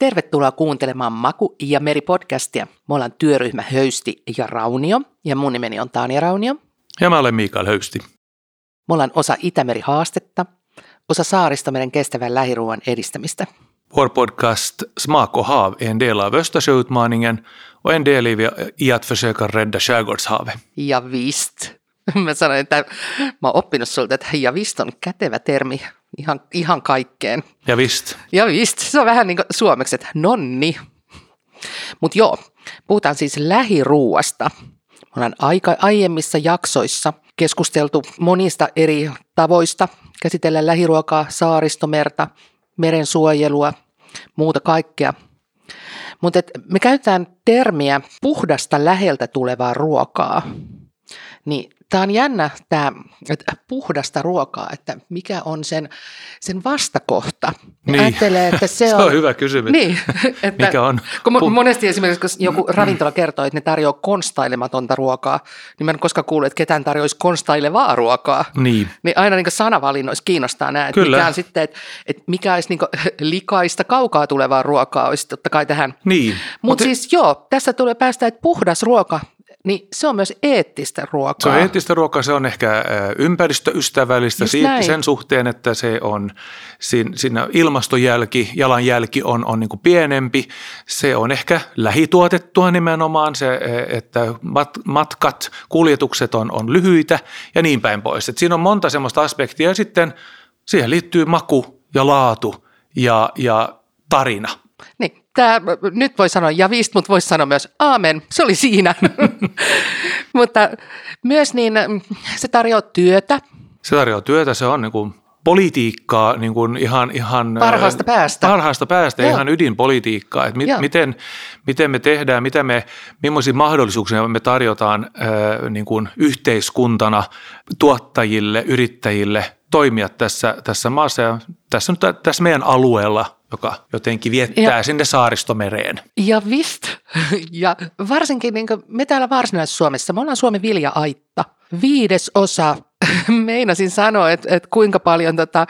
Tervetuloa kuuntelemaan Maku ja Meri podcastia. Me ollaan työryhmä Höysti ja Raunio ja mun nimeni on Tania Raunio. Ja mä olen Mikael Höysti. Me ollaan osa Itämeri-haastetta, osa Saaristomeren kestävän lähiruuan edistämistä. Vår podcast Smak och hav är en del av Östersjöutmaningen och en del i att försöka rädda skärgårdshavet. Ja visst. Mä sanoin, että mä oon oppinut sulta, että ja vist on kätevä termi ihan, ihan kaikkeen. Ja vist. Ja vist, se on vähän niin kuin suomeksi, että nonni. Mutta joo, puhutaan siis lähiruuasta. Me ollaan aika aiemmissa jaksoissa keskusteltu monista eri tavoista käsitellä lähiruokaa, saaristomerta, meren suojelua, muuta kaikkea. Mutta me käytetään termiä puhdasta läheltä tulevaa ruokaa. Niin Tämä on jännä, tämä että puhdasta ruokaa, että mikä on sen, sen vastakohta. Niin. Ajattelee, että se, se on, on hyvä kysymys. Niin, että, mikä on? Kun monesti esimerkiksi, kun joku ravintola kertoo, että ne tarjoaa konstailematonta ruokaa, niin mä en koskaan kuullut, että ketään tarjoaisi konstailevaa ruokaa. Niin. Niin aina niin sanavalinnoissa kiinnostaa nämä, että mikä on sitten, että, että mikä olisi niin likaista kaukaa tulevaa ruokaa, olisi totta kai tähän. Niin. Mutta Mut siis joo, tässä tulee päästä, että puhdas ruoka niin se on myös eettistä ruokaa. Se on eettistä ruokaa, se on ehkä ympäristöystävällistä siitä, sen suhteen, että se on, siinä ilmastojälki, jalanjälki on, on niin kuin pienempi. Se on ehkä lähituotettua nimenomaan, se, e, että matkat, kuljetukset on, on lyhyitä ja niin päin pois. Et siinä on monta semmoista aspektia ja sitten siihen liittyy maku ja laatu ja, ja tarina. Niin, tämä, nyt voi sanoa ja viist, mutta voisi sanoa myös aamen, se oli siinä. mutta myös niin, se tarjoaa työtä. Se tarjoaa työtä, se on niin kuin politiikkaa niin kuin ihan, ihan parhaasta päästä, parhaasta päästä. Ihan ydinpolitiikkaa, että mi, miten, miten me tehdään, mitä me, millaisia mahdollisuuksia me tarjotaan ää, niin kuin yhteiskuntana tuottajille, yrittäjille toimia tässä, tässä maassa. Ja tässä, tässä meidän alueella joka jotenkin viettää ja, sinne saaristomereen. Ja vist. Ja varsinkin niin me täällä Varsinais-Suomessa, me ollaan Suomen vilja-aitta. Viides osa, meinasin sanoa, että, että kuinka paljon, tota,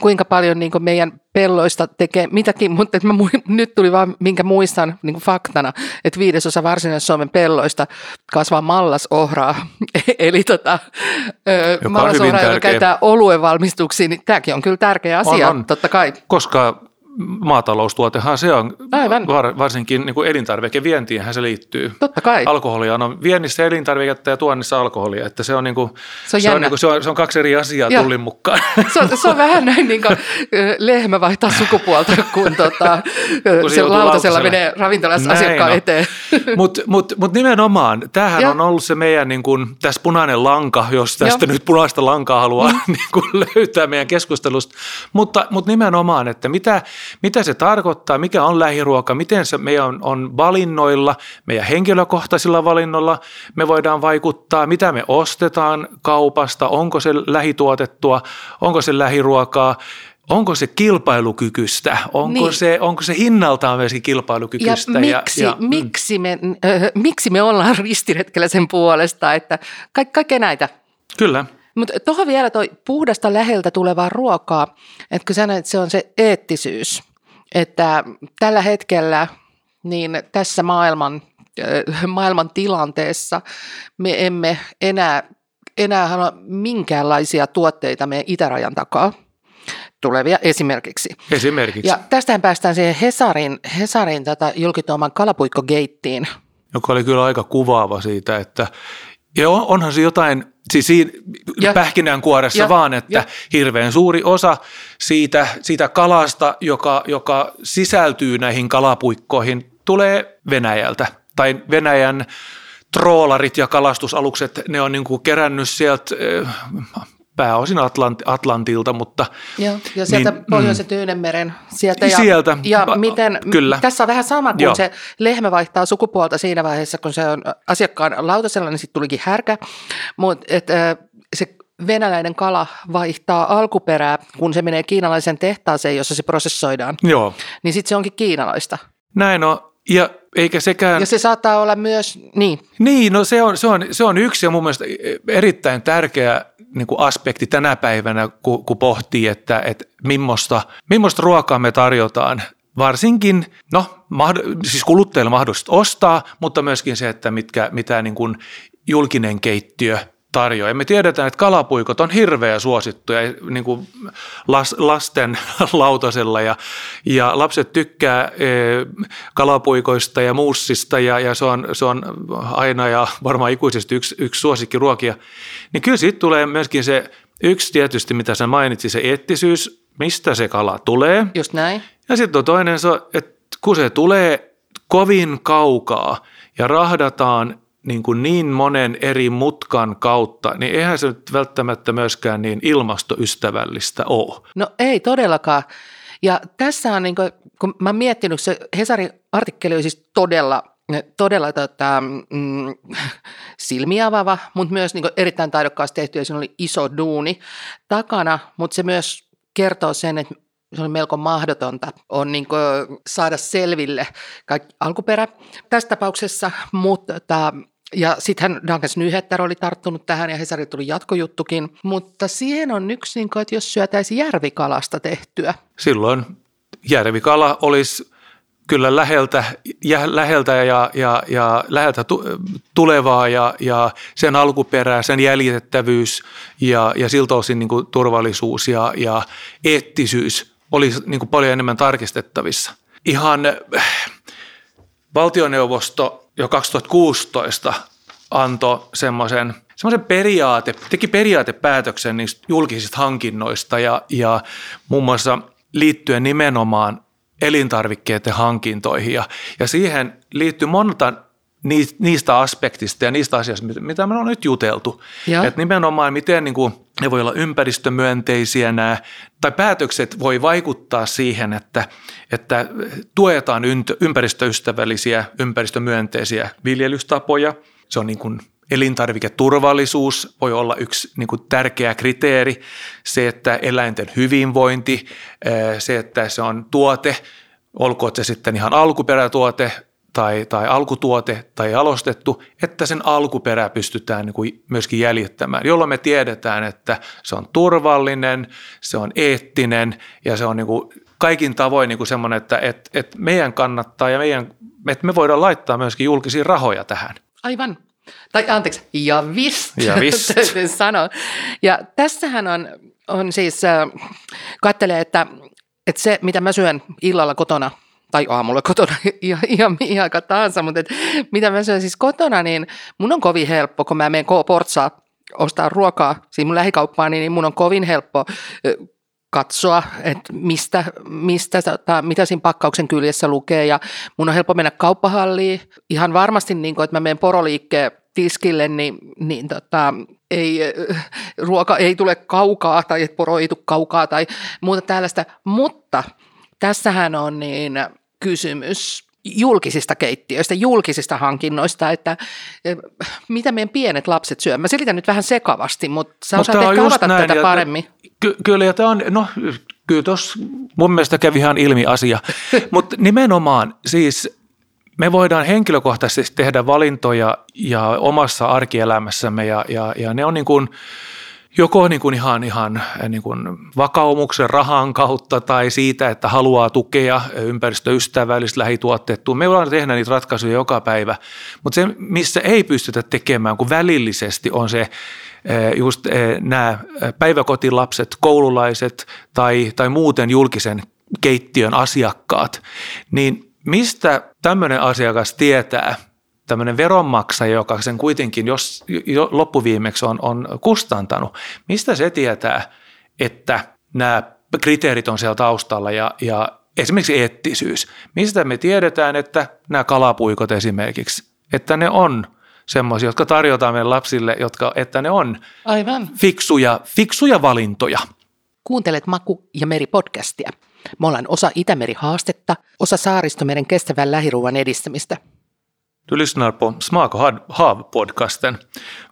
kuinka paljon niin meidän pelloista tekee mitäkin, mutta että mä, nyt tuli vaan, minkä muistan niin faktana, että viidesosa Varsinais-Suomen pelloista kasvaa mallasohraa. Eli tota, mallasohraa, joka käytetään oluen valmistuksiin, niin tämäkin on kyllä tärkeä asia, on, on. totta kai. Koska maataloustuotehan se on, Aivan. Var, varsinkin niin kuin elintarvikevientiinhän se liittyy. Totta kai. Alkoholia on viennissä elintarviketta ja tuonnissa alkoholia, että se on, niin kuin, se on, se on, niin kuin, se on, se on kaksi eri asiaa Joo. tullin mukaan. Se on, se on vähän näin niin kuin, lehmä vaihtaa sukupuolta, kun, tota, kun se lautasella menee ravintolassa näin asiakkaan no. eteen. Mutta mut, mut nimenomaan, tämähän on ollut se meidän niin kuin, tässä punainen lanka, jos tästä Joo. nyt punaista lankaa haluaa mm. niin kuin, löytää meidän keskustelusta, mutta, mutta nimenomaan, että mitä – mitä se tarkoittaa, mikä on lähiruoka, miten se meidän on, on valinnoilla, meidän henkilökohtaisilla valinnoilla me voidaan vaikuttaa, mitä me ostetaan kaupasta, onko se lähituotettua, onko se lähiruokaa, onko se kilpailukykyistä, onko, niin. se, onko se hinnaltaan myöskin kilpailukykyistä. Ja miksi, ja, ja, miksi, me, äh, miksi me ollaan ristiretkellä sen puolesta, että ka- kaikkea näitä. Kyllä. Mutta tuohon vielä toi puhdasta läheltä tulevaa ruokaa, että kun sanoit, että se on se eettisyys, että tällä hetkellä niin tässä maailman, äh, maailman tilanteessa me emme enää, enää halua minkäänlaisia tuotteita meidän itärajan takaa tulevia esimerkiksi. Esimerkiksi. Ja tästähän päästään siihen Hesarin, Hesarin tätä julkituoman kalapuikkogeittiin. Joka oli kyllä aika kuvaava siitä, että ja onhan se jotain, siis siinä ja, pähkinänkuoressa ja, vaan, että ja. hirveän suuri osa siitä, siitä kalasta, joka, joka sisältyy näihin kalapuikkoihin, tulee Venäjältä. Tai Venäjän troolarit ja kalastusalukset, ne on niin kuin kerännyt sieltä pääosin Atlant, Atlantilta, mutta... Joo, ja sieltä niin, Pohjoisen mm. Tyynenmeren sieltä. Ja, sieltä, ja miten, kyllä. Tässä on vähän sama, kun Joo. se lehmä vaihtaa sukupuolta siinä vaiheessa, kun se on asiakkaan lautasella, niin sitten tulikin härkä, mutta et, se venäläinen kala vaihtaa alkuperää, kun se menee kiinalaisen tehtaaseen, jossa se prosessoidaan. Joo. Niin sitten se onkin kiinalaista. Näin on. Ja eikä sekään... Ja se saattaa olla myös, niin. Niin, no se on, se on, se on yksi ja mun mielestä erittäin tärkeä niin kuin aspekti tänä päivänä, kun, kun pohtii, että, että millaista, millaista ruokaa me tarjotaan. Varsinkin, no siis kuluttajille mahdollista ostaa, mutta myöskin se, että mitkä, mitä niin kuin julkinen keittiö tarjoaa. Ja me tiedetään, että kalapuikot on hirveä suosittuja niin kuin las, lasten lautasella ja, ja lapset tykkää e, kalapuikoista ja muussista ja, ja se, on, se on aina ja varmaan ikuisesti yksi, yksi suosikkiruokia. Niin kyllä siitä tulee myöskin se yksi tietysti, mitä sä mainitsit, se eettisyys, mistä se kala tulee. Just näin. Ja sitten on toinen, että kun se tulee kovin kaukaa ja rahdataan niin, kuin niin monen eri mutkan kautta, niin eihän se nyt välttämättä myöskään niin ilmastoystävällistä ole. No ei todellakaan. Ja tässä on, niin kuin, kun mä oon miettinyt, se Hesarin artikkeli on siis todella, todella tota, mm, silmiä avaava, mutta myös niin erittäin taidokkaasti tehty ja siinä oli iso duuni takana, mutta se myös kertoo sen, että se on melko mahdotonta on niin saada selville kaikki alkuperä tässä tapauksessa, mutta tota, ja sittenhän Duncan Nyhetter oli tarttunut tähän ja Hesari tuli jatkojuttukin, mutta siihen on yksi, niin kuin, että jos syötäisi järvikalasta tehtyä. Silloin järvikala olisi kyllä läheltä, ja, läheltä ja, ja, ja läheltä tulevaa ja, ja sen alkuperää, sen jäljitettävyys ja, ja siltä osin niin kuin turvallisuus ja, ja eettisyys olisi niin kuin paljon enemmän tarkistettavissa. Ihan valtioneuvosto jo 2016 antoi semmoisen semmoisen periaate, teki periaatepäätöksen niistä julkisista hankinnoista ja, ja muun muassa liittyen nimenomaan elintarvikkeiden hankintoihin. Ja, ja siihen liittyy monta niistä aspektista ja niistä asioista, mitä me on nyt juteltu. Että nimenomaan miten niin kuin, ne voi olla ympäristömyönteisiä nämä, tai päätökset voi vaikuttaa siihen, että, että tuetaan ympäristöystävällisiä, ympäristömyönteisiä viljelystapoja. Se on niin kuin elintarviketurvallisuus voi olla yksi niin kuin tärkeä kriteeri. Se, että eläinten hyvinvointi, se, että se on tuote, olkoon se sitten ihan alkuperätuote, tai, tai alkutuote tai jalostettu, että sen alkuperä pystytään niin kuin myöskin jäljittämään, jolloin me tiedetään, että se on turvallinen, se on eettinen ja se on niin kuin kaikin tavoin niin kuin semmoinen, että, että, että meidän kannattaa ja meidän, että me voidaan laittaa myöskin julkisia rahoja tähän. Aivan. Tai anteeksi, ja vist, ja vist. sano. Ja tässähän on, on siis, äh, katselee, että, että se, mitä mä syön illalla kotona – tai aamulla kotona ihan, ihan mihin aika tahansa, mutta et, mitä mä syön siis kotona, niin mun on kovin helppo, kun mä menen K-Portsaa ostaa ruokaa siinä mun lähikauppaan, niin mun on kovin helppo katsoa, että mistä, mistä, tota, mitä siinä pakkauksen kyljessä lukee ja mun on helppo mennä kauppahalliin. Ihan varmasti, niin kun, että mä menen poroliikkeen tiskille, niin, niin tota, ei, ruoka ei tule kaukaa tai että poro ei tule kaukaa tai muuta tällaista, mutta – Tässähän on niin kysymys julkisista keittiöistä, julkisista hankinnoista, että eh, mitä meidän pienet lapset syö. Mä selitän nyt vähän sekavasti, mutta sä osaat ehkä avata näin, tätä paremmin. Ky- kyllä, ja tämä on, no kyllä tuossa mun mielestä kävi ihan ilmi asia, mutta nimenomaan siis me voidaan henkilökohtaisesti tehdä valintoja ja omassa arkielämässämme ja, ja, ja ne on niin kuin – joko niin kuin ihan, ihan eh, niin kuin vakaumuksen rahan kautta tai siitä, että haluaa tukea ympäristöystävällistä lähituotteettua. Me voidaan tehdä niitä ratkaisuja joka päivä, mutta se, missä ei pystytä tekemään kuin välillisesti, on se eh, just eh, nämä päiväkotilapset, koululaiset tai, tai muuten julkisen keittiön asiakkaat, niin mistä tämmöinen asiakas tietää, tämmöinen veronmaksaja, joka sen kuitenkin jos, jo, loppuviimeksi on, on kustantanut, mistä se tietää, että nämä kriteerit on siellä taustalla ja, ja esimerkiksi eettisyys. Mistä me tiedetään, että nämä kalapuikot esimerkiksi, että ne on semmoisia, jotka tarjotaan meidän lapsille, jotka, että ne on Aivan. Fiksuja, fiksuja valintoja. Kuuntelet Maku ja Meri podcastia. Me ollaan osa Itämeri-haastetta, osa Saaristomeren kestävän lähiruuan edistämistä – Du lyssnar på Smak och hav-podcasten.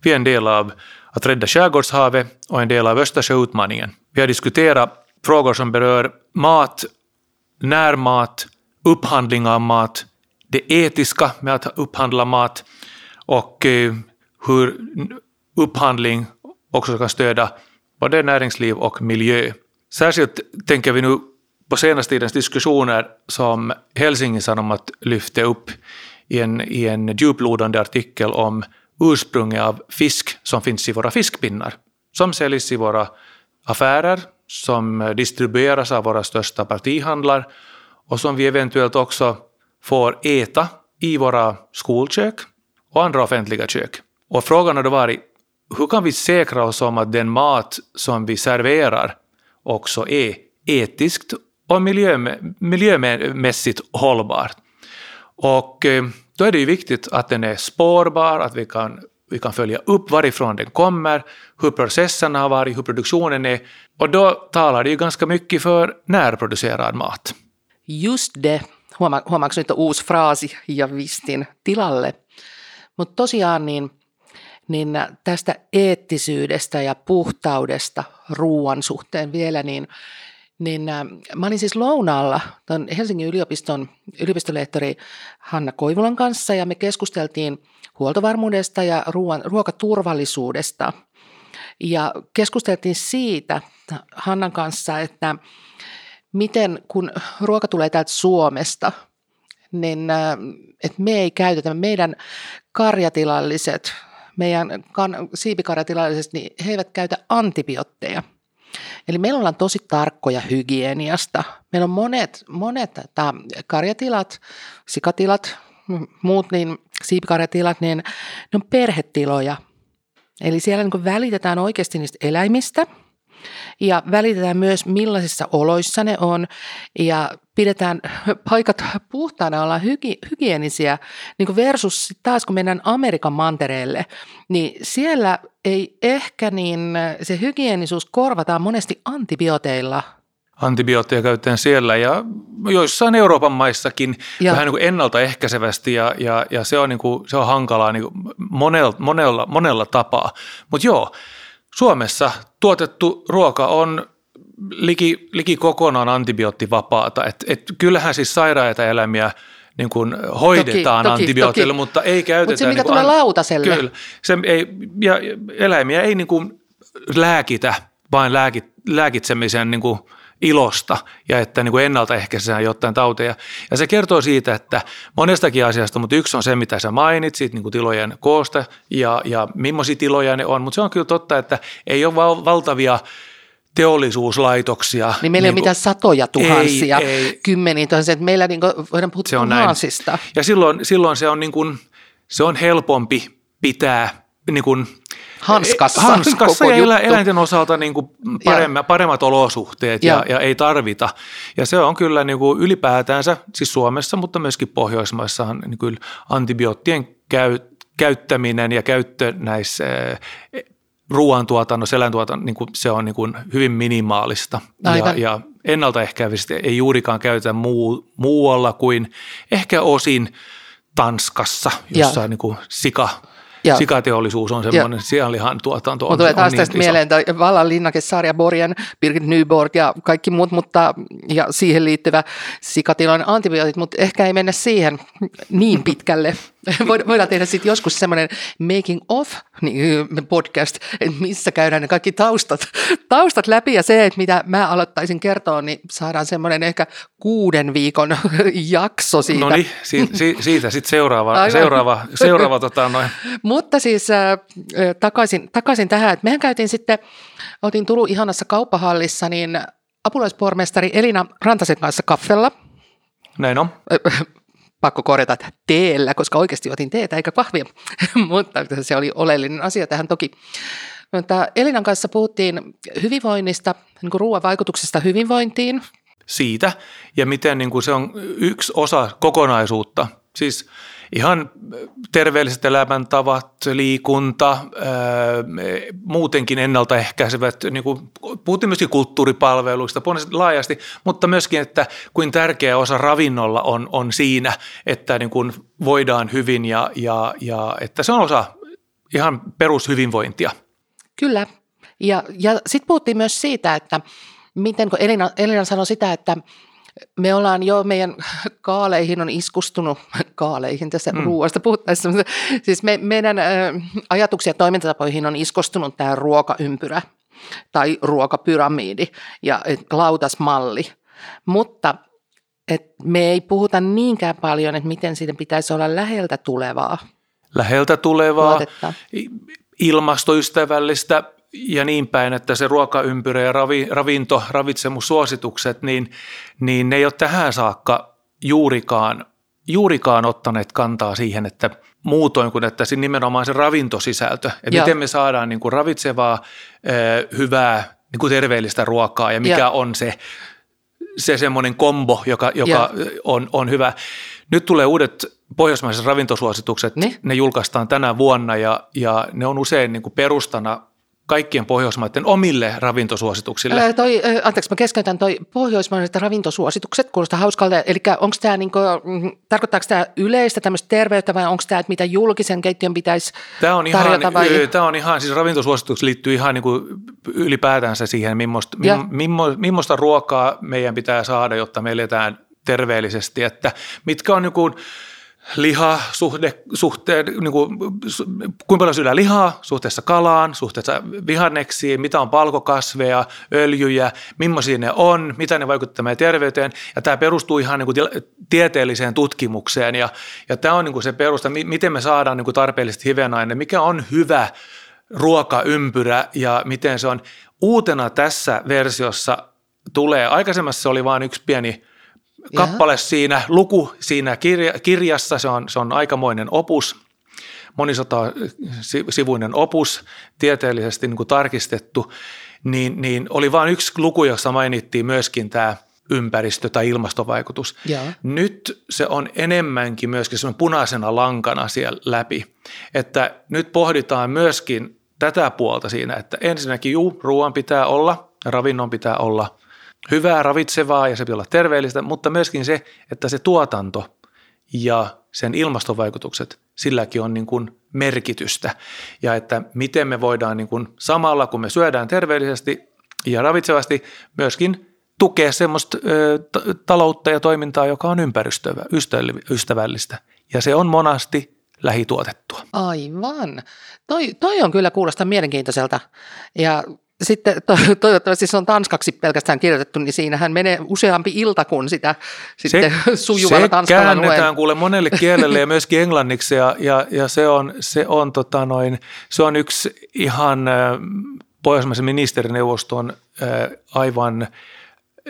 Vi är en del av att rädda skärgårdshavet och en del av Östersjöutmaningen. Vi har diskuterat frågor som berör mat, närmat, upphandling av mat, det etiska med att upphandla mat och eh, hur upphandling också kan stödja både näringsliv och miljö. Särskilt tänker vi nu på senaste tidens diskussioner som Hälsingesanomat lyfte upp i en, i en djuplodande artikel om ursprunget av fisk som finns i våra fiskpinnar, som säljs i våra affärer, som distribueras av våra största partihandlar och som vi eventuellt också får äta i våra skolkök och andra offentliga kök. Och frågan har då varit, hur kan vi säkra oss om att den mat som vi serverar också är etiskt och miljö, miljömässigt hållbar? Och eh, då är det ju viktigt att den är spårbar, att vi kan, vi kan följa upp varifrån den kommer, hur processen har varit, hur produktionen är. Och då talar det ju ganska mycket för närproducerad mat. Just det. Huomaatko nyt uusi fraasi ja vistin tilalle? Mutta tosiaan niin, niin tästä eettisyydestä ja puhtaudesta ruoan suhteen vielä, niin, niin mä olin siis lounaalla tuon Helsingin yliopiston yliopistolehtori Hanna Koivulan kanssa ja me keskusteltiin huoltovarmuudesta ja ruoan, ruokaturvallisuudesta. Ja keskusteltiin siitä Hannan kanssa, että miten kun ruoka tulee täältä Suomesta, niin että me ei käytetä meidän karjatilalliset, meidän kan, siipikarjatilalliset, niin he eivät käytä antibiootteja. Eli meillä ollaan tosi tarkkoja hygieniasta. Meillä on monet, monet tata, karjatilat, sikatilat, muut niin siipikarjatilat, niin ne on perhetiloja. Eli siellä niin välitetään oikeasti niistä eläimistä – ja välitetään myös millaisissa oloissa ne on ja pidetään paikat puhtaana, ollaan hygi, hygienisiä, niin kuin versus taas kun mennään Amerikan mantereelle, niin siellä ei ehkä niin se hygienisuus korvataan monesti antibiooteilla – antibiootteja käytetään siellä ja joissain Euroopan maissakin ja. vähän niin kuin ennaltaehkäisevästi ja, ja, ja se, on niin kuin, se on hankalaa niin kuin monella, monella, monella tapaa. Mutta joo, Suomessa tuotettu ruoka on liki, liki kokonaan antibioottivapaata. Et, et kyllähän siis sairaita eläimiä niin kuin hoidetaan toki, antibiootilla, toki. mutta ei käytetä. Mutta se, mikä niin tulee an... lautaselle. Kyllä. Se ei, ja eläimiä ei niin kuin lääkitä vain lääkit, lääkitsemisen niin kuin ilosta ja että niin kuin ennaltaehkäisään jotain tauteja. Ja se kertoo siitä, että monestakin asiasta, mutta yksi on se, mitä sä mainitsit, niin kuin tilojen koosta ja, ja millaisia tiloja ne on, mutta se on kyllä totta, että ei ole val- valtavia teollisuuslaitoksia. Niin meillä niin ei ole mitään satoja tuhansia, ei, ei. kymmeniä tuhansia, että meillä niin kuin voidaan puhua se on tuhansista. Näin. Ja silloin, silloin se, on niin kuin, se on helpompi pitää niin kuin – hanskassa. Hanskassa ja elä, eläinten osalta niin kuin paremmat, paremmat olosuhteet ja. Ja, ja ei tarvita. Ja se on kyllä niin kuin ylipäätänsä, siis Suomessa, mutta myöskin Pohjoismaissahan niin kuin antibioottien käy, käyttäminen ja käyttö näissä eh, ruoantuotannossa, eläintuotannossa, niin kuin se on niin kuin hyvin minimaalista. Ja, ja ennaltaehkäisesti ei juurikaan käytetä muu, muualla kuin ehkä osin Tanskassa, jossa ja. niin kuin sika ja. Sikateollisuus on semmoinen, sianlihan tuotanto on, tulee taas on tästä niin mieleen toi Vallan linnake, Sarja Borgen, Birgit Nyborg ja kaikki muut, mutta ja siihen liittyvä sikatilan antibiootit, mutta ehkä ei mennä siihen niin pitkälle. Voidaan tehdä sitten joskus semmoinen making of niin, podcast, että missä käydään ne kaikki taustat, taustat läpi ja se, että mitä mä aloittaisin kertoa, niin saadaan semmoinen ehkä kuuden viikon jakso siitä. No niin, siitä, siitä sitten seuraava, seuraava, seuraava tota noin. Mutta siis äh, takaisin, takaisin tähän, että mehän käytiin sitten, oltiin Turun ihanassa kauppahallissa, niin apulaispormestari Elina Rantasen kanssa kaffella. Näin on. Pakko korjata, teellä, koska oikeasti otin teetä eikä kahvia, mutta se oli oleellinen asia tähän toki. Mutta Elinan kanssa puhuttiin hyvinvoinnista, niin kuin ruoan vaikutuksesta hyvinvointiin. Siitä, ja miten niin kuin se on yksi osa kokonaisuutta. Siis ihan terveelliset elämäntavat, liikunta, muutenkin ennaltaehkäisevät, niin kuin, puhuttiin myöskin kulttuuripalveluista laajasti, mutta myöskin, että kuin tärkeä osa ravinnolla on, on siinä, että niin kuin voidaan hyvin ja, ja, ja että se on osa ihan perushyvinvointia. Kyllä. Ja, ja sitten puhuttiin myös siitä, että miten kun Elina, Elina sanoi sitä, että me ollaan jo, meidän kaaleihin on iskustunut, kaaleihin tässä mm. ruoasta puhuttaessa, siis me, meidän ajatuksia ja toimintatapoihin on iskostunut tämä ruokaympyrä tai ruokapyramidi ja lautasmalli. mutta et me ei puhuta niinkään paljon, että miten siitä pitäisi olla läheltä tulevaa. Läheltä tulevaa, tuotetta. ilmastoystävällistä ja niin päin, että se ruokaympyrä ja ravi, ravinto, ravitsemussuositukset, niin, niin ne ei ole tähän saakka juurikaan, juurikaan ottaneet kantaa siihen, että muutoin kuin että se nimenomaan se ravintosisältö, että Joo. miten me saadaan niin kuin ravitsevaa, hyvää, niin kuin terveellistä ruokaa ja mikä Joo. on se, se semmoinen kombo, joka, joka on, on hyvä. Nyt tulee uudet pohjoismaiset ravintosuositukset, ne, ne julkaistaan tänä vuonna ja, ja ne on usein niin kuin perustana kaikkien Pohjoismaiden omille ravintosuosituksille? Ää, toi, anteeksi, mä keskeytän toi pohjoismaiset ravintosuositukset, kuulostaa hauskalta. Eli onko tämä, niinku, mm, tarkoittaako tämä yleistä tämmöistä terveyttä vai onko tämä, että mitä julkisen keittiön pitäisi tämä on tarjota? Ihan, vai? Tämä on ihan, siis ravintosuositukset liittyy ihan niinku ylipäätänsä siihen, millaista, millaista ruokaa meidän pitää saada, jotta me eletään terveellisesti, että mitkä on niinku, suhde, suhteen, niin kuin, kuinka paljon syödään lihaa suhteessa kalaan, suhteessa vihanneksiin, mitä on palkokasveja, öljyjä, millaisia ne on, mitä ne vaikuttavat meidän terveyteen. Ja tämä perustuu ihan niin kuin tieteelliseen tutkimukseen ja, ja tämä on niin kuin se perusta, miten me saadaan niin kuin tarpeellisesti hivenaine, mikä on hyvä ruokaympyrä ja miten se on. Uutena tässä versiossa tulee, aikaisemmassa oli vain yksi pieni – kappale siinä, luku siinä kirja, kirjassa, se on, se on aikamoinen opus, monisata sivuinen opus, tieteellisesti niin kuin tarkistettu, niin, niin oli vain yksi luku, jossa mainittiin myöskin tämä ympäristö- tai ilmastovaikutus. Ja. Nyt se on enemmänkin myöskin semmoinen punaisena lankana siellä läpi, että nyt pohditaan myöskin tätä puolta siinä, että ensinnäkin juu, ruoan pitää olla, ravinnon pitää olla hyvää, ravitsevaa ja se pitää olla terveellistä, mutta myöskin se, että se tuotanto ja sen ilmastovaikutukset, silläkin on niin kuin merkitystä. Ja että miten me voidaan niin kuin samalla, kun me syödään terveellisesti ja ravitsevasti, myöskin tukea semmoista taloutta ja toimintaa, joka on ympäristöystävällistä. Ja se on monasti lähituotettua. Aivan. Toi, toi on kyllä kuulostaa mielenkiintoiselta. Ja sitten to, toivottavasti se on tanskaksi pelkästään kirjoitettu, niin siinähän menee useampi ilta, kun sitä se, sitten sujuvalla tanskalla Se käännetään luen. kuule monelle kielelle ja myöskin englanniksi ja, ja, ja se, on, se, on, tota noin, se on yksi ihan Pohjoismaisen ministerineuvoston aivan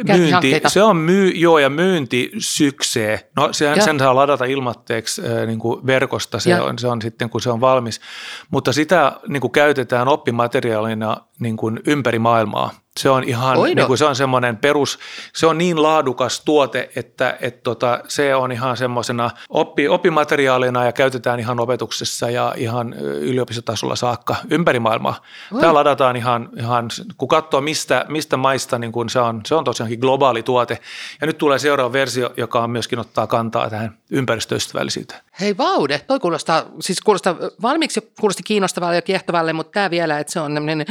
Myynti, se on myy, joo, ja myynti syksee. No sen, sen saa ladata ilmatteeksi äh, niin kuin verkosta, se on, se on sitten kun se on valmis. Mutta sitä niin kuin käytetään oppimateriaalina niin kuin ympäri maailmaa. Se on ihan, niin kuin se on semmoinen perus, se on niin laadukas tuote, että et tota, se on ihan semmoisena oppi, oppimateriaalina ja käytetään ihan opetuksessa ja ihan yliopistotasolla saakka ympäri maailmaa. Oi. Tämä ladataan ihan, ihan kun katsoo mistä, mistä maista, niin kuin se, on, se on tosiaankin globaali tuote. Ja nyt tulee seuraava versio, joka on myöskin ottaa kantaa tähän ympäristöystävällisyyteen. Hei vaude, toi kuulostaa, siis kuulostaa valmiiksi kuulosti kiinnostavalle ja kiehtovalle, mutta tämä vielä, että se on tämmöinen,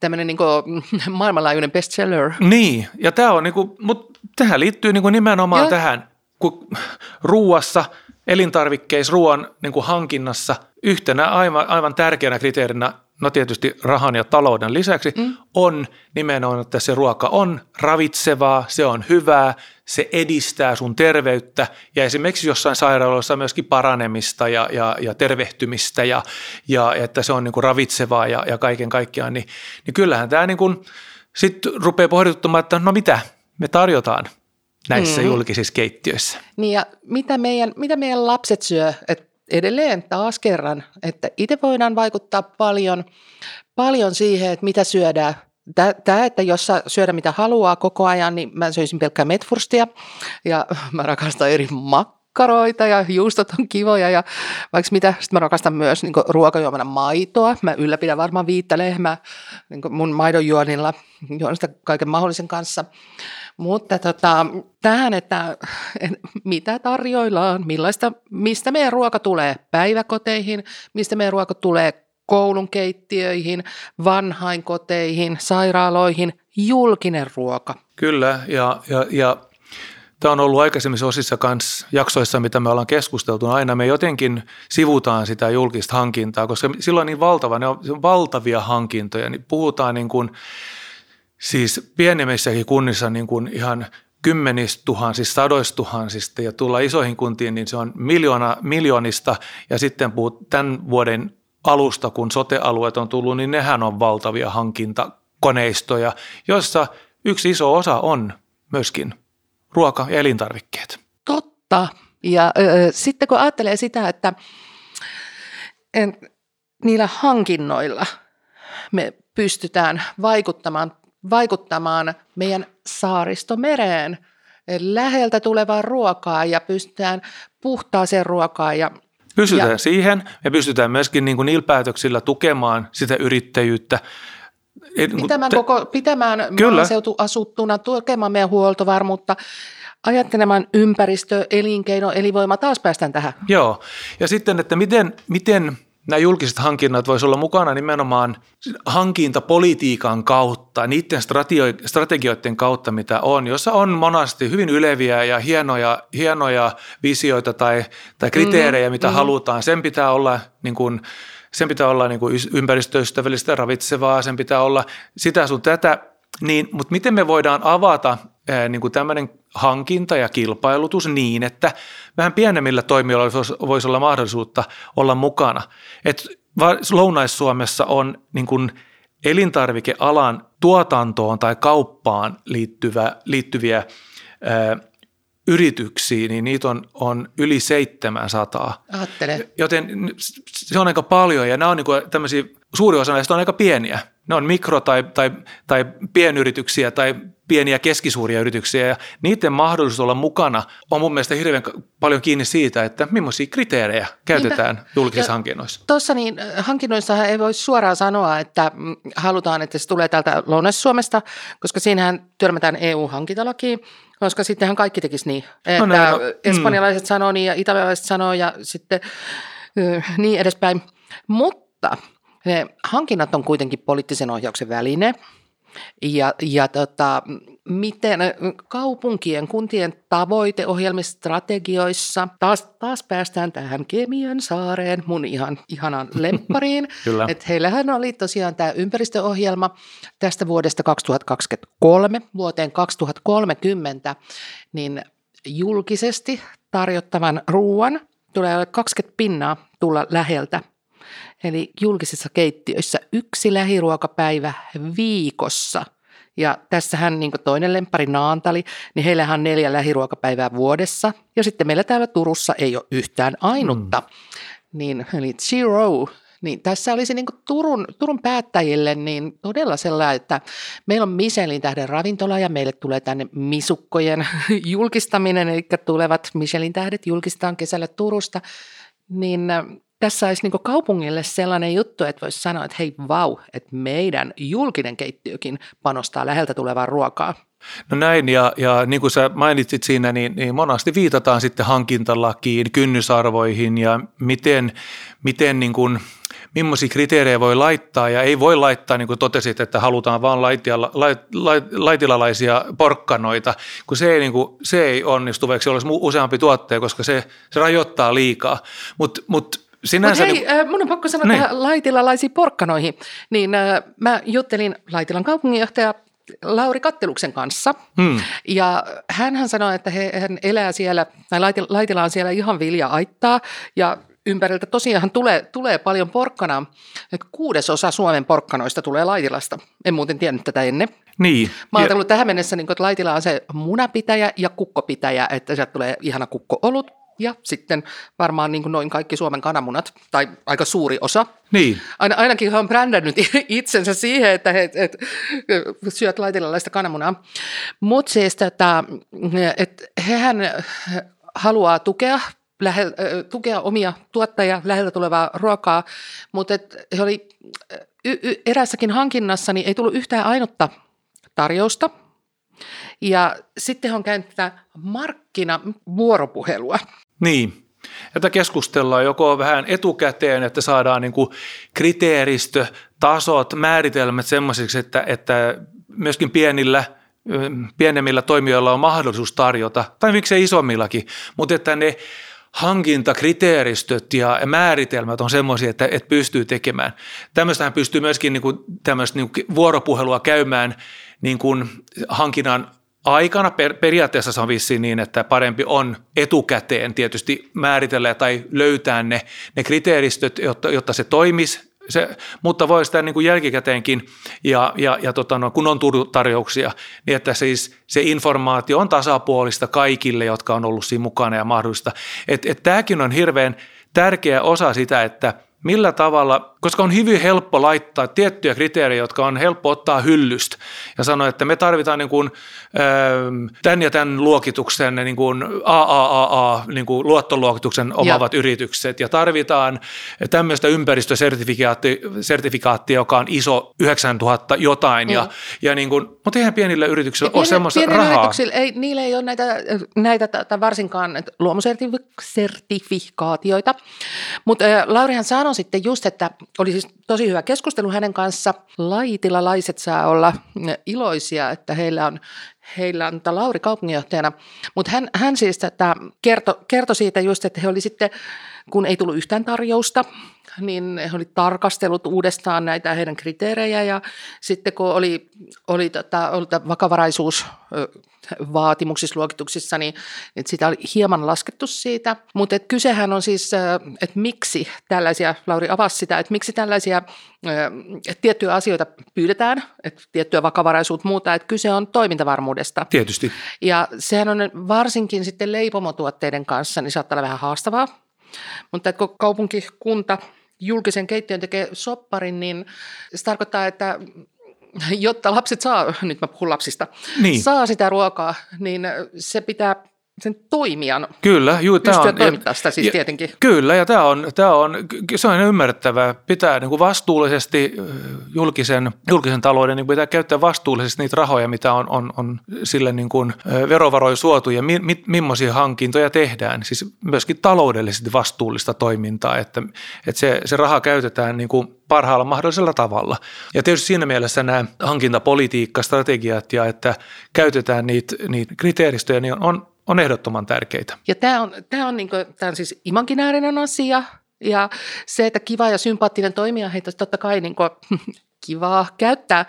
tämmöinen niin maailmanlaajuinen bestseller. Niin, ja tämä on niin kuin, mutta tähän liittyy niin kuin nimenomaan ja. tähän, kun ruuassa, elintarvikkeissa, ruoan niin kuin hankinnassa yhtenä aivan, aivan tärkeänä kriteerinä no tietysti rahan ja talouden lisäksi, mm. on nimenomaan, että se ruoka on ravitsevaa, se on hyvää, se edistää sun terveyttä ja esimerkiksi jossain sairaaloissa myöskin paranemista ja, ja, ja tervehtymistä ja, ja että se on niin kuin ravitsevaa ja, ja kaiken kaikkiaan, niin, niin kyllähän tämä niin kuin sitten rupeaa pohdituttamaan, että no mitä me tarjotaan näissä mm. julkisissa keittiöissä. Niin ja mitä meidän, mitä meidän lapset syö, että edelleen taas kerran, että itse voidaan vaikuttaa paljon, paljon siihen, että mitä syödään. Tämä, että jos syödä mitä haluaa koko ajan, niin mä söisin pelkkää metfurstia ja mä rakastan eri makkaroita ja juustot on kivoja ja vaikka mitä, sitten mä rakastan myös niin ruokajuomana maitoa. Mä ylläpidän varmaan viittä lehmää niin mun maidonjuonilla, juon sitä kaiken mahdollisen kanssa. Mutta tota, tähän, että mitä tarjoillaan, millaista, mistä meidän ruoka tulee päiväkoteihin, mistä meidän ruoka tulee koulun keittiöihin, vanhainkoteihin, sairaaloihin, julkinen ruoka. Kyllä, ja, ja, ja Tämä on ollut aikaisemmissa osissa kanssa jaksoissa, mitä me ollaan keskusteltu. Aina me jotenkin sivutaan sitä julkista hankintaa, koska silloin niin valtava, ne on valtavia hankintoja, niin puhutaan niin kuin Siis pienemmissäkin kunnissa niin kuin ihan kymmenistä tuhansista, sadoista tuhansista ja tulla isoihin kuntiin, niin se on miljoona, miljoonista ja sitten puhut tämän vuoden alusta, kun sote-alueet on tullut, niin nehän on valtavia hankintakoneistoja, joissa yksi iso osa on myöskin ruoka- ja elintarvikkeet. Totta. Ja ö, sitten kun ajattelee sitä, että en, niillä hankinnoilla me pystytään vaikuttamaan, vaikuttamaan meidän saaristomereen läheltä tulevaa ruokaa ja pystytään puhtaaseen ruokaa ja Pystytään ja, siihen ja pystytään myöskin niin kuin niillä päätöksillä tukemaan sitä yrittäjyyttä. Pitämään, te, koko, pitämään kyllä. maaseutu asuttuna, tukemaan meidän huoltovarmuutta, ajattelemaan ympäristö, elinkeino, elinvoima, taas päästään tähän. Joo, ja sitten, että miten, miten nämä julkiset hankinnat voisivat olla mukana nimenomaan hankintapolitiikan kautta, niiden strategioiden kautta, mitä on, jossa on monasti hyvin yleviä ja hienoja, hienoja visioita tai, tai kriteerejä, mm-hmm. mitä mm-hmm. halutaan. Sen pitää olla niin kuin, sen pitää olla niin kuin ympäristöystävällistä, ravitsevaa, sen pitää olla sitä sun tätä, niin, mutta miten me voidaan avata niin kuin tämmöinen hankinta ja kilpailutus niin, että vähän pienemmillä toimijoilla voisi olla mahdollisuutta olla mukana. Et Lounais-Suomessa on niin kuin elintarvikealan tuotantoon tai kauppaan liittyvä, liittyviä ää, yrityksiä, niin niitä on, on yli 700. Ajattele. Joten se on aika paljon ja nämä on niin kuin tämmöisiä, suuri osa näistä on aika pieniä. Ne on mikro- tai, tai, tai pienyrityksiä tai pieniä keskisuuria yrityksiä ja niiden mahdollisuus olla mukana on mun mielestä hirveän paljon kiinni siitä, että millaisia kriteerejä käytetään Niinpä. julkisissa ja hankinnoissa. Tuossa niin hankinnoissa ei voi suoraan sanoa, että mm, halutaan, että se tulee täältä Lounais-Suomesta, koska siinähän törmätään EU-hankintalakiin, koska sittenhän kaikki tekisi niin. Että no näin, no, mm. espanjalaiset sanoo niin ja italialaiset sanoo ja sitten niin edespäin. Mutta ne hankinnat on kuitenkin poliittisen ohjauksen väline – ja, ja tota, miten kaupunkien, kuntien tavoiteohjelmistrategioissa, taas, taas päästään tähän Kemian saareen, mun ihan ihanan lemppariin, että heillähän oli tosiaan tämä ympäristöohjelma tästä vuodesta 2023 vuoteen 2030, niin julkisesti tarjottavan ruoan tulee olla 20 pinnaa tulla läheltä Eli julkisissa keittiöissä yksi lähiruokapäivä viikossa. Ja tässähän niin toinen lempari Naantali, niin heillähän on neljä lähiruokapäivää vuodessa. Ja sitten meillä täällä Turussa ei ole yhtään ainutta. Mm. Niin, eli zero niin tässä olisi niin Turun, Turun päättäjille niin todella sellainen, että meillä on Michelin tähden ravintola ja meille tulee tänne misukkojen julkistaminen, eli tulevat Michelin tähdet julkistetaan kesällä Turusta, niin tässä olisi niin kaupungille sellainen juttu, että voisi sanoa, että hei vau, että meidän julkinen keittiökin panostaa läheltä tulevaa ruokaa. No näin, ja, ja niin kuin sä mainitsit siinä, niin, niin monasti viitataan sitten hankintalakiin, kynnysarvoihin ja miten, miten niin kuin, millaisia kriteerejä voi laittaa ja ei voi laittaa, niin kuin totesit, että halutaan vain laitila, lait, lait, laitilalaisia porkkanoita, kun se ei, niin kuin, se ei onnistu, vaikka se olisi useampi tuottaja, koska se, se rajoittaa liikaa. Mutta mut Sinänsä hei, niin... mun on pakko sanoa niin. tähän laitilalaisiin porkkanoihin. Niin äh, mä juttelin Laitilan kaupunginjohtaja Lauri Katteluksen kanssa. Hmm. Ja hän sanoi, että he, hän elää siellä, tai Laitila on siellä ihan vilja aittaa. Ja ympäriltä tosiaan tulee, tulee paljon porkkanaa. Että kuudesosa Suomen porkkanoista tulee Laitilasta. En muuten tiennyt tätä ennen. Niin. Mä oon ja... tähän mennessä, niin, että Laitila on se munapitäjä ja kukkopitäjä, että sieltä tulee ihana kukko-olut, ja sitten varmaan niin kuin noin kaikki Suomen kananmunat, tai aika suuri osa. Niin. Aina, ainakin he on brändännyt itsensä siihen, että he et, syöt laitilalaista kananmunaa. Mutta siis, että, että hehän haluaa tukea lähe, tukea omia tuottajia läheltä tulevaa ruokaa, mutta et he oli y- y- erässäkin hankinnassa, niin ei tullut yhtään ainutta tarjousta – ja sitten on käynyt tätä markkinavuoropuhelua. Niin, että keskustellaan joko vähän etukäteen, että saadaan niin kuin kriteeristö, tasot, määritelmät semmoisiksi, että, että myöskin pienillä pienemmillä toimijoilla on mahdollisuus tarjota, tai miksei isommillakin, mutta että ne hankintakriteeristöt ja määritelmät on semmoisia, että, että pystyy tekemään. Tämmöistähän pystyy myöskin niin kuin, tämmöistä niin vuoropuhelua käymään niin kuin hankinnan aikana. Per, periaatteessa se on vissiin niin, että parempi on etukäteen tietysti määritellä tai löytää ne, ne kriteeristöt, jotta, jotta se toimisi se, mutta voi sitä niin kuin jälkikäteenkin, ja, ja, ja tota, no, kun on tarjouksia, niin että siis se informaatio on tasapuolista kaikille, jotka on ollut siinä mukana ja mahdollista. Et, et tämäkin on hirveän tärkeä osa sitä, että millä tavalla, koska on hyvin helppo laittaa tiettyjä kriteerejä, jotka on helppo ottaa hyllystä ja sanoa, että me tarvitaan niin kuin, ähm, tämän ja tämän luokituksen niin kuin AAAA, niin kuin luottoluokituksen omavat ja. yritykset ja tarvitaan tämmöistä ympäristösertifikaattia, joka on iso 9000 jotain, ja, ja niin kuin, mutta eihän pienillä yrityksillä ole semmoista rahaa. Yrityksillä ei, niillä ei ole näitä, näitä varsinkaan luomusertifikaatioita, mutta Laurihan sanoi sitten just, että oli siis tosi hyvä keskustelu hänen kanssa. Laitilalaiset saa olla iloisia, että heillä on heillä on Lauri kaupunginjohtajana, mutta hän, hän siis tätä kertoi kerto siitä just, että he oli sitten, kun ei tullut yhtään tarjousta, niin he oli tarkastellut uudestaan näitä heidän kriteerejä ja sitten kun oli, oli, tota, oli vakavaraisuus vaatimuksissa, luokituksissa, niin että sitä oli hieman laskettu siitä. Mutta kysehän on siis, että miksi tällaisia, Lauri avasi sitä, että miksi tällaisia että tiettyjä asioita pyydetään, että tiettyä vakavaraisuutta muuta, että kyse on toimintavarmuudesta. Tietysti. Ja sehän on varsinkin sitten leipomotuotteiden kanssa, niin saattaa olla vähän haastavaa. Mutta että kun kaupunki, kunta, julkisen keittiön tekee sopparin, niin se tarkoittaa, että jotta lapset saa, nyt mä puhun lapsista, niin. saa sitä ruokaa, niin se pitää sen toimijan kyllä, juu, tämä on, toimittaa sitä siis ja, tietenkin. Kyllä, ja tämä on, tämä on, se on ymmärrettävää. Pitää niin kuin vastuullisesti julkisen, julkisen talouden niin pitää käyttää vastuullisesti niitä rahoja, mitä on, on, on sille niin kuin verovaroja suotu ja mi, mi, millaisia hankintoja tehdään. Siis myöskin taloudellisesti vastuullista toimintaa, että, että se, se raha käytetään niin kuin parhaalla mahdollisella tavalla. Ja tietysti siinä mielessä nämä hankintapolitiikka, strategiat ja että käytetään niitä, niitä kriteeristöjä, niin on, on ehdottoman tärkeitä. Ja tämä on, tämä on, niin kuin, tämä on siis imaginäärinen asia ja se, että kiva ja sympaattinen toimija, heitä totta kai niin kuin, kivaa käyttää,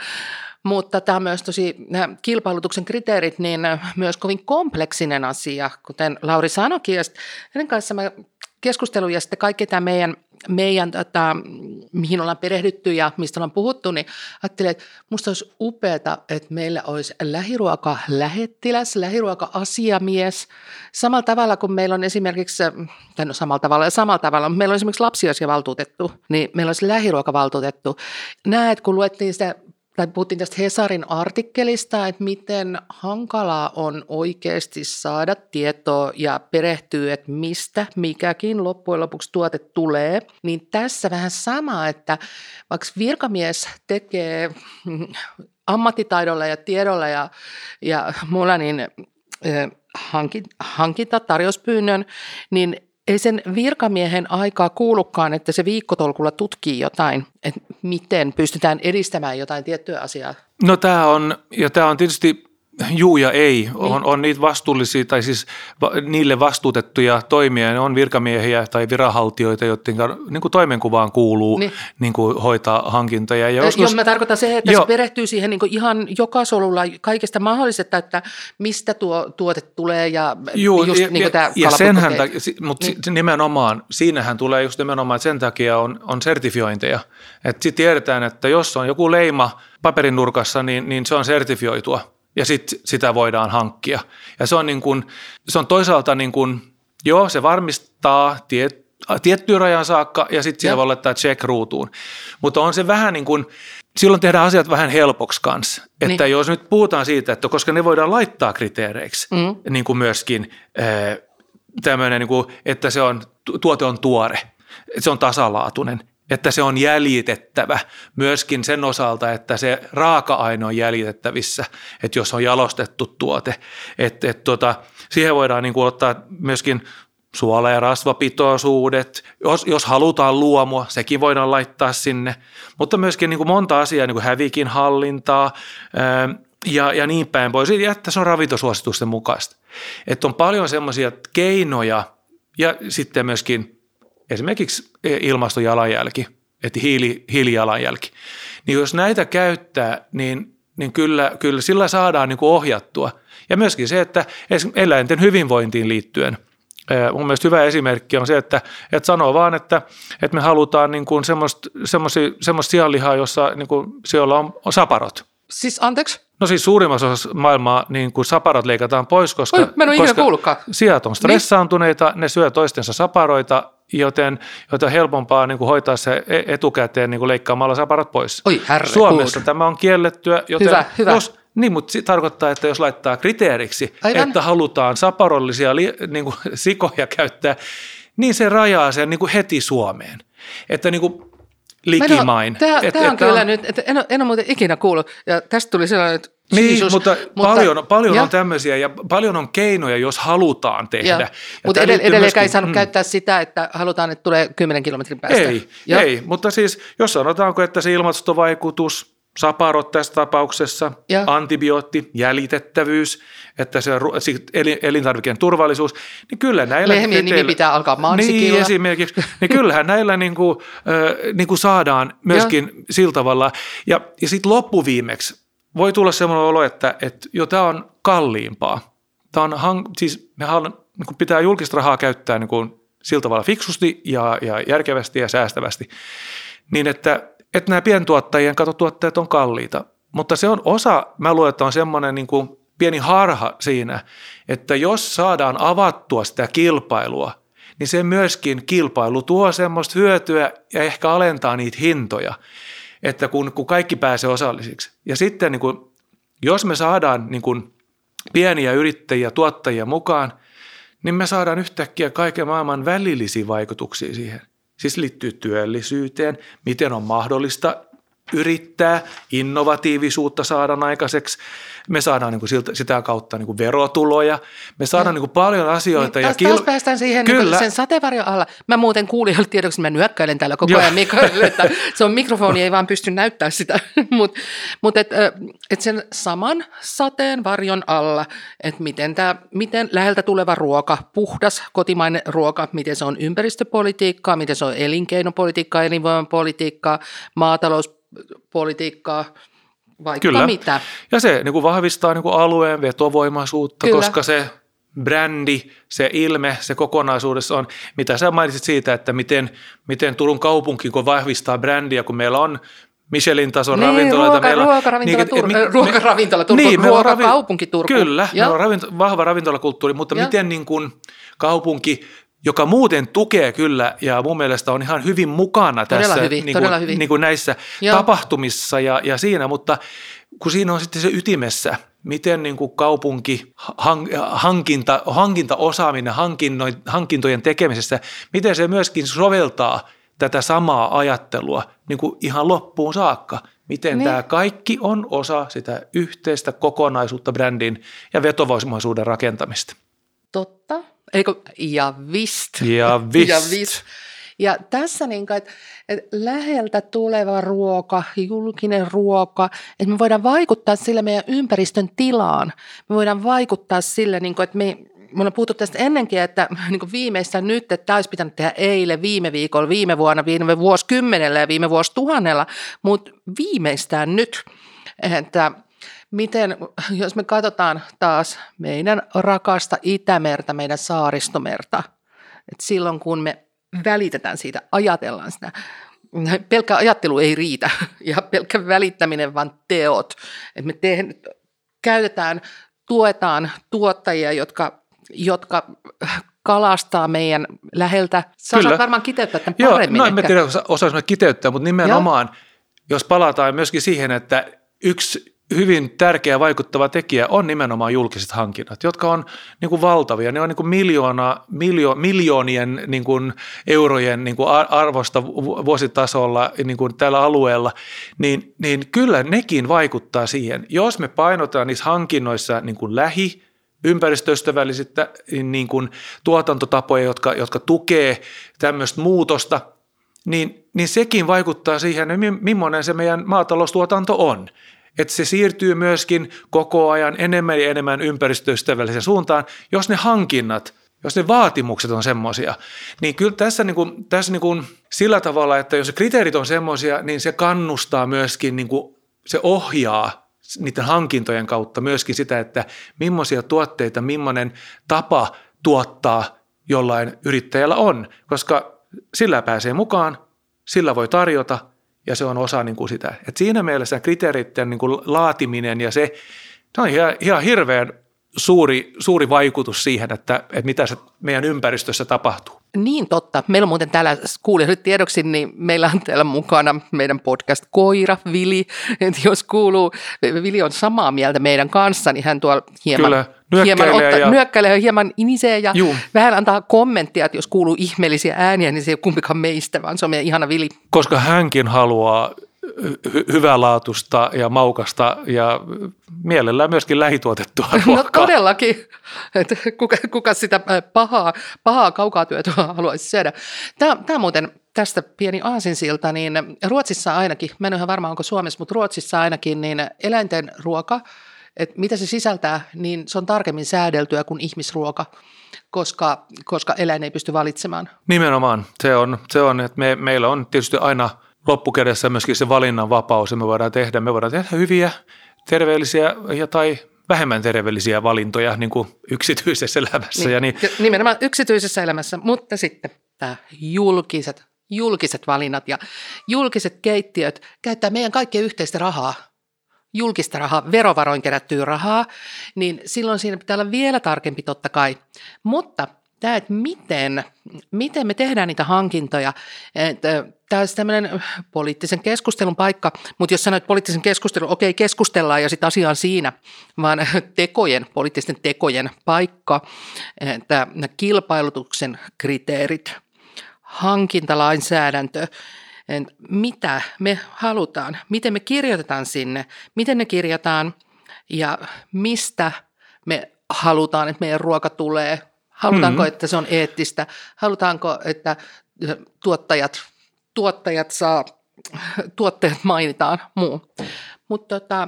mutta tämä on myös tosi, nämä kilpailutuksen kriteerit, niin myös kovin kompleksinen asia, kuten Lauri sanoikin. Ja hänen kanssa mä keskustelun ja sitten kaikki tämä meidän, meidän tota, mihin ollaan perehdytty ja mistä ollaan puhuttu, niin ajattelin, että musta olisi upeaa, että meillä olisi lähiruoka lähettiläs, lähiruoka asiamies, samalla tavalla kuin meillä on esimerkiksi, tai no samalla tavalla ja samalla tavalla, mutta meillä on esimerkiksi lapsiasiavaltuutettu, niin meillä olisi lähiruokavaltuutettu. Näet, kun luettiin sitä tai puhuttiin tästä Hesarin artikkelista, että miten hankalaa on oikeasti saada tietoa ja perehtyä, että mistä mikäkin loppujen lopuksi tuote tulee, niin tässä vähän sama, että vaikka virkamies tekee ammattitaidolla ja tiedolla ja, ja mulla niin hankinta, tarjouspyynnön, niin ei sen virkamiehen aikaa kuulukaan, että se viikkotolkulla tutkii jotain, että miten pystytään edistämään jotain tiettyä asiaa. No tämä on, ja tämä on tietysti Juu ja ei. Niin. On, on niitä vastuullisia, tai siis va, niille vastuutettuja toimia, ne on virkamiehiä tai viranhaltijoita, joiden niin kuin toimenkuvaan kuuluu niin. Niin kuin hoitaa hankintoja. Ja joskus, Jos mä tarkoitan se, että jo. se perehtyy siihen niin kuin ihan joka solulla kaikesta mahdollisesta, että mistä tuo tuote tulee ja Juu, just ja, niin kuin tämä ja senhän, mutta niin. nimenomaan, siinähän tulee just nimenomaan, että sen takia on, on sertifiointeja. Että tiedetään, että jos on joku leima paperin nurkassa, niin, niin se on sertifioitua ja sit sitä voidaan hankkia. Ja se on, niin kuin, se on toisaalta, niin kuin, joo, se varmistaa tiet, tiettyyn rajan saakka ja sitten siellä voi laittaa check ruutuun. Mutta on se vähän niin kuin, silloin tehdään asiat vähän helpoksi kanssa. Että niin. jos nyt puhutaan siitä, että koska ne voidaan laittaa kriteereiksi, mm. niin kuin myöskin tämmöinen, niin kuin, että se on, tuote on tuore, se on tasalaatuinen, että se on jäljitettävä myöskin sen osalta, että se raaka-aine on jäljitettävissä, että jos on jalostettu tuote, että, että tuota, siihen voidaan niin kuin ottaa myöskin suola- ja rasvapitoisuudet, jos, jos halutaan luomua, sekin voidaan laittaa sinne, mutta myöskin niin kuin monta asiaa, niin kuin hävikin hallintaa ja, ja niin päin pois, ja että se on ravintosuositusten mukaista. Että on paljon semmoisia keinoja ja sitten myöskin esimerkiksi ilmastojalanjälki, että hiili, hiilijalanjälki. Niin jos näitä käyttää, niin niin kyllä, kyllä sillä saadaan niin kuin ohjattua. Ja myöskin se, että eläinten hyvinvointiin liittyen – Mun mielestä hyvä esimerkki on se, että, että sanoo vaan, että, että me halutaan niin kuin semmoista, semmoista sianlihaa, jossa niin kuin siellä on, on saparot. Siis anteeksi? No siis suurimmassa osassa maailmaa niin kuin saparot leikataan pois, koska, Oi, mä en koska sijat on niin. stressaantuneita, niin? ne syö toistensa saparoita, joten, joten helpompaa niin kuin hoitaa se e-, etukäteen niin kuin leikkaamalla saparat pois. Oi, herre, Suomessa good. tämä on kiellettyä, joten hyvä, hyvä. jos niin, mutta se tarkoittaa, että jos laittaa kriteeriksi, Aivan. että halutaan saparollisia li, niin kuin, sikoja käyttää, niin se rajaa sen niin kuin heti Suomeen. Että niin kuin likimain. Tämä, et, tämä on kyllä on, nyt, että en, ole, en ole muuten ikinä kuullut, ja tästä tuli sellainen, että niin, Jesus, mutta, mutta paljon, paljon on tämmöisiä ja paljon on keinoja, jos halutaan tehdä. Mutta edell- edelleenkään myöskin, ei saanut mm. käyttää sitä, että halutaan, että tulee 10 kilometrin päästä. Ei, ei, mutta siis jos sanotaanko, että se ilmastovaikutus – saparot tässä tapauksessa, ja. antibiootti, jäljitettävyys, että se elintarvikeen turvallisuus, niin kyllä näillä... Lehmien nimi pitää alkaa mansikilla. Niin esimerkiksi, niin kyllähän näillä niin kuin, niin kuin saadaan myöskin ja. sillä tavalla. Ja, ja sitten loppuviimeksi voi tulla sellainen olo, että, että jo tämä on kalliimpaa. Tämä on, hang, siis me haluan, niin kuin pitää julkista rahaa käyttää niin kuin sillä tavalla fiksusti ja, ja järkevästi ja säästävästi, niin että että nämä pientuottajien katotuotteet on kalliita. Mutta se on osa, mä luulen, että on semmoinen niin kuin pieni harha siinä, että jos saadaan avattua sitä kilpailua, niin se myöskin kilpailu tuo semmoista hyötyä ja ehkä alentaa niitä hintoja, että kun, kun kaikki pääsee osallisiksi. Ja sitten niin kuin, jos me saadaan niin kuin pieniä yrittäjiä, tuottajia mukaan, niin me saadaan yhtäkkiä kaiken maailman välillisiä vaikutuksia siihen – siis liittyy työllisyyteen, miten on mahdollista yrittää innovatiivisuutta saada aikaiseksi. Me saadaan niin kuin siltä, sitä kautta niin kuin verotuloja. Me saadaan niin kuin paljon asioita. Niin, taas, ja kil... taas päästään siihen Kyllä. Niin sen sateenvarjon alla. Mä muuten kuulijoille tiedoksi, mä nyökkäilen täällä koko ajan Mikaelille, että se on mikrofoni, ei vaan pysty näyttää sitä. Mutta mut et, et sen saman sateenvarjon alla, että miten, tää, miten läheltä tuleva ruoka, puhdas kotimainen ruoka, miten se on ympäristöpolitiikkaa, miten se on elinkeinopolitiikkaa, elinvoimapolitiikkaa, maatalous politiikkaa, vaikka Kyllä. mitä. Ja se niin kuin vahvistaa niin kuin alueen vetovoimaisuutta, Kyllä. koska se brändi, se ilme, se kokonaisuudessa on, mitä sä mainitsit siitä, että miten, miten Turun kaupunki kun vahvistaa brändiä, kun meillä on Michelin tason niin, ravintoloita. Ruoka, meillä, ruokaravintola, niin, Tur- me, ruokaravintola Turku, niin, ruokakaupunki Turku. Kyllä, meillä on ravinto, vahva ravintolakulttuuri, mutta ja. miten niin kuin kaupunki joka muuten tukee kyllä ja mun mielestä on ihan hyvin mukana todella tässä hyvin, niin kuin, hyvin. Niin kuin näissä Joo. tapahtumissa ja, ja siinä, mutta kun siinä on sitten se ytimessä, miten niin kuin kaupunki, hankinta, hankintaosaaminen hankintojen tekemisessä, miten se myöskin soveltaa tätä samaa ajattelua niin kuin ihan loppuun saakka. Miten niin. tämä kaikki on osa sitä yhteistä kokonaisuutta brändin ja vetovoimaisuuden rakentamista. Totta. Eikö, ja vist. Ja vist. ja vist. Ja tässä niin kuin, että, että läheltä tuleva ruoka, julkinen ruoka, että me voidaan vaikuttaa sille meidän ympäristön tilaan. Me voidaan vaikuttaa sille, niin kuin, että me, me ollaan puhuttu tästä ennenkin, että niin kuin viimeistään nyt, että tämä olisi pitänyt tehdä eilen, viime viikolla, viime vuonna, viime vuosikymmenellä ja viime vuosituhannella, mutta viimeistään nyt, että miten, jos me katsotaan taas meidän rakasta Itämerta, meidän saaristomerta, että silloin kun me välitetään siitä, ajatellaan sitä, pelkkä ajattelu ei riitä ja pelkkä välittäminen, vaan teot. Että me te, käytetään, tuetaan tuottajia, jotka, jotka kalastaa meidän läheltä. Sä Kyllä. varmaan kiteyttää tämän Joo, paremmin. No en tiedä, osaisimme kiteyttää, mutta nimenomaan, Joo. jos palataan myöskin siihen, että yksi hyvin tärkeä vaikuttava tekijä on nimenomaan julkiset hankinnat, jotka on niin kuin valtavia. Ne on niin kuin miljoona, miljo, miljoonien niin kuin eurojen niin kuin arvosta vuositasolla niin kuin tällä alueella, niin, niin kyllä nekin vaikuttaa siihen. Jos me painotetaan niissä hankinnoissa niin kuin lähi, ympäristöystävällisistä niin kuin tuotantotapoja, jotka, jotka tukee tämmöistä muutosta, niin, niin sekin vaikuttaa siihen, millainen se meidän maataloustuotanto on että se siirtyy myöskin koko ajan enemmän ja enemmän ympäristöystävällisen suuntaan, jos ne hankinnat, jos ne vaatimukset on semmoisia. Niin kyllä tässä, niin kuin, tässä niin kuin sillä tavalla, että jos kriteerit on semmoisia, niin se kannustaa myöskin, niin kuin, se ohjaa niiden hankintojen kautta myöskin sitä, että millaisia tuotteita, millainen tapa tuottaa jollain yrittäjällä on, koska sillä pääsee mukaan, sillä voi tarjota ja se on osa niin kuin sitä. Et siinä mielessä kriteereiden niin kuin laatiminen ja se, se on ihan, ihan hirveän suuri, suuri vaikutus siihen, että, että mitä se meidän ympäristössä tapahtuu. Niin totta. Meillä on muuten täällä kuulijoille tiedoksi, niin meillä on täällä mukana meidän podcast Koira, Vili. Et jos kuuluu, Vili on samaa mieltä meidän kanssa, niin hän tuolla hieman, Kyllä, hieman ottaa, ja... nyökkäilee hieman inisee ja Juu. vähän antaa kommenttia, että jos kuuluu ihmeellisiä ääniä, niin se ei ole kumpikaan meistä, vaan se on meidän ihana Vili. Koska hänkin haluaa hy- hyvälaatusta ja maukasta ja mielellään myöskin lähituotettua no ruokaa. No todellakin, että kuka, kuka sitä pahaa, pahaa kaukaa työtä haluaisi syödä. Tämä, tämä muuten tästä pieni aasinsilta, niin Ruotsissa ainakin, mä en ihan varma onko Suomessa, mutta Ruotsissa ainakin, niin eläinten ruoka, että mitä se sisältää, niin se on tarkemmin säädeltyä kuin ihmisruoka koska, koska eläin ei pysty valitsemaan. Nimenomaan. Se on, se on että me, meillä on tietysti aina – loppukädessä myöskin se valinnan vapaus ja me voidaan tehdä, me voidaan tehdä hyviä, terveellisiä ja tai vähemmän terveellisiä valintoja niin kuin yksityisessä elämässä. Niin, ja niin. Nimenomaan yksityisessä elämässä, mutta sitten tämä julkiset, julkiset valinnat ja julkiset keittiöt käyttää meidän kaikkien yhteistä rahaa julkista rahaa, verovaroin kerättyä rahaa, niin silloin siinä pitää olla vielä tarkempi totta kai. Mutta tämä, että miten, miten me tehdään niitä hankintoja. Tämä olisi tämmöinen poliittisen keskustelun paikka, mutta jos sanoit poliittisen keskustelun, okei keskustellaan ja sitten asia on siinä, vaan tekojen, poliittisten tekojen paikka, että kilpailutuksen kriteerit, hankintalainsäädäntö, mitä me halutaan, miten me kirjoitetaan sinne, miten ne kirjataan ja mistä me halutaan, että meidän ruoka tulee, Halutaanko, mm-hmm. että se on eettistä? Halutaanko, että tuottajat, tuottajat saa, tuotteet mainitaan, muu. Mutta tota,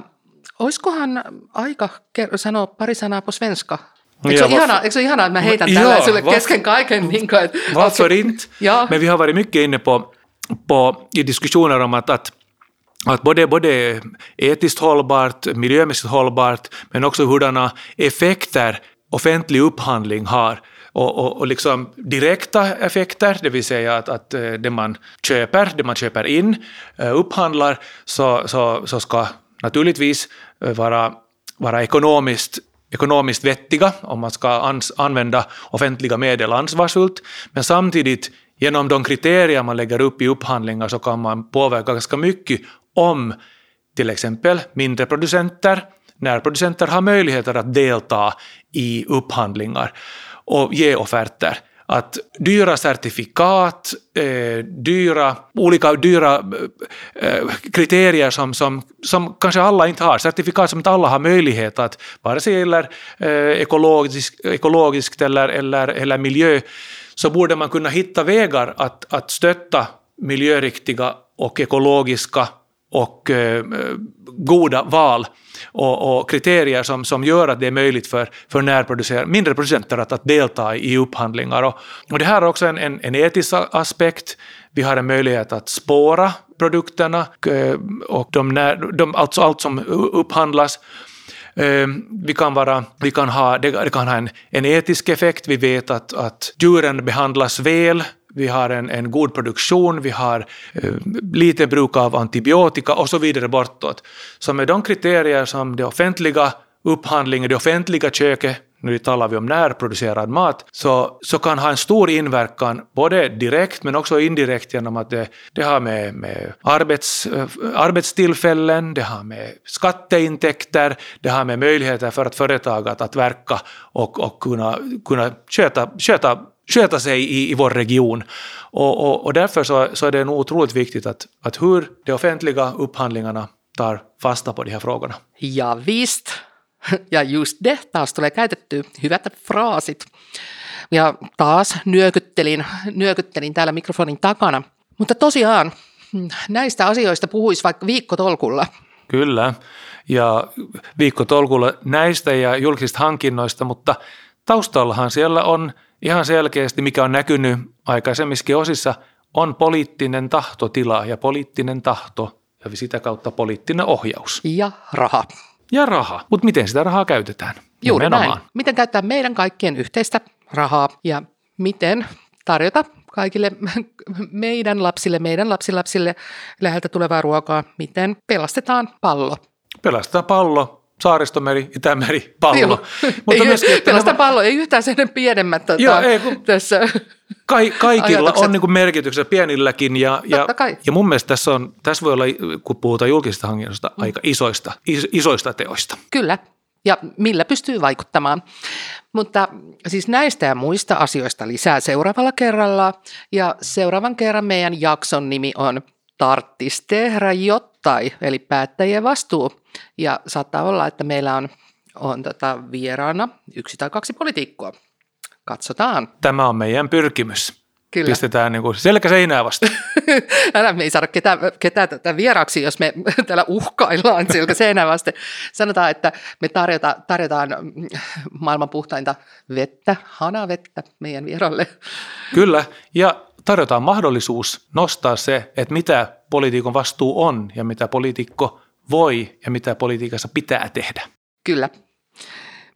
olisikohan aika sanoa pari sanaa på svenska? Eikö se, ihana, eikö se ihanaa, että mä heitän tällä ja, sulle kesken kaiken? Niin kuin, että, varför inte? Ja. Men vi har varit mycket inne på, på i diskussioner om att, att att både, både etiskt hållbart, miljömässigt hållbart, men också hurdana effekter offentlig upphandling har. Och, och, och liksom direkta effekter, det vill säga att, att eh, det man köper, det man köper in, eh, upphandlar, så, så, så ska naturligtvis eh, vara, vara ekonomiskt ekonomiskt vettiga om man ska ans, använda offentliga medel ansvarsfullt, men samtidigt genom de kriterier man lägger upp i upphandlingar så kan man påverka ganska mycket om till exempel mindre producenter närproducenter har möjligheter att delta i upphandlingar och ge offerter. Att dyra certifikat, eh, dyra, olika dyra eh, kriterier som, som, som kanske alla inte har, certifikat som inte alla har möjlighet att, vare sig gäller eh, ekologisk, ekologiskt eller, eller, eller miljö, så borde man kunna hitta vägar att, att stötta miljöriktiga och ekologiska och eh, goda val och, och, kriterier som, som gör att det är möjligt för, för närproducer- mindre producenter att, att delta i upphandlingar. Och, och det här är också en, en, en etisk aspekt. Vi har en möjlighet att spåra produkterna eh, och de, när, de, alltså allt som upphandlas. Eh, vi kan, vara, vi kan ha, det, kan ha en, en etisk effekt. Vi vet att, att djuren behandlas väl vi har en, en god produktion, vi har eh, lite bruk av antibiotika och så vidare bortåt. Så med de kriterier som det offentliga upphandlingen, det offentliga köket, nu talar vi om närproducerad mat, så, så kan ha en stor inverkan både direkt men också indirekt genom att det, det har med, med arbets, eh, arbetstillfällen, det har med skatteintäkter, det har med möjligheter för ett företag att, att verka och, och kunna, kunna köta, sköta sköta sig i, i vår region. Och, och, och därför så, så, är det nog otroligt viktigt att, att hur de offentliga upphandlingarna tar fasta på de här frågorna. Ja visst. Ja just det, taas tulee käytetty hyvät fraasit. Ja taas nyökyttelin, nyökyttelin täällä mikrofonin takana. Mutta tosiaan näistä asioista puhuisi vaikka viikkotolkulla. Kyllä, ja viikkotolkulla näistä ja julkisista hankinnoista, mutta taustallahan siellä on – ihan selkeästi, mikä on näkynyt aikaisemmissakin osissa, on poliittinen tahtotila ja poliittinen tahto ja sitä kautta poliittinen ohjaus. Ja raha. Ja raha. Mutta miten sitä rahaa käytetään? Juuri Nimenomaan. näin. Miten käyttää meidän kaikkien yhteistä rahaa ja miten tarjota kaikille meidän lapsille, meidän lapsilapsille läheltä tulevaa ruokaa, miten pelastetaan pallo. Pelastetaan pallo, Saaristomeri, Itämeri, pallo. Joo. Mutta ei, myöskin, että nämä- pallo, ei yhtään sen pienemmät tota, Joo, ei, kun- tässä. Kai, kaikilla ajatukset. on niin kuin merkityksensä pienilläkin ja, ja, ja mun mielestä tässä, on, tässä voi olla, kun puhutaan julkisista hankinnoista, mm. aika isoista, is, isoista teoista. Kyllä, ja millä pystyy vaikuttamaan. Mutta siis näistä ja muista asioista lisää seuraavalla kerralla. Ja seuraavan kerran meidän jakson nimi on Tarttis tehdä jottain, eli päättäjien vastuu. Ja saattaa olla, että meillä on, on tota vieraana yksi tai kaksi poliitikkoa. Katsotaan. Tämä on meidän pyrkimys. Kyllä. Pistetään niin kuin selkä seinää vasta. Älä me ei saada ketään, ketään tätä vieraaksi, jos me täällä uhkaillaan selkä seinää vasten. Sanotaan, että me tarjota, tarjotaan maailman puhtainta vettä, hanavettä meidän vieralle. Kyllä, ja tarjotaan mahdollisuus nostaa se, että mitä poliitikon vastuu on ja mitä poliitikko voi ja mitä politiikassa pitää tehdä. Kyllä.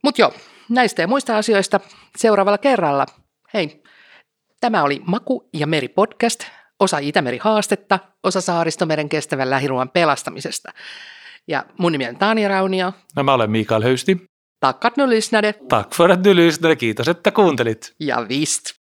Mutta joo, näistä ja muista asioista seuraavalla kerralla. Hei, tämä oli Maku ja Meri podcast, osa Itämeri haastetta, osa Saaristomeren kestävän lähiruoan pelastamisesta. Ja mun nimi on Tanja Raunio. No mä olen Mikael Höysti. Tack att nu lyssnade Tack för att du lyssnade. Kiitos, että kuuntelit. ja visst.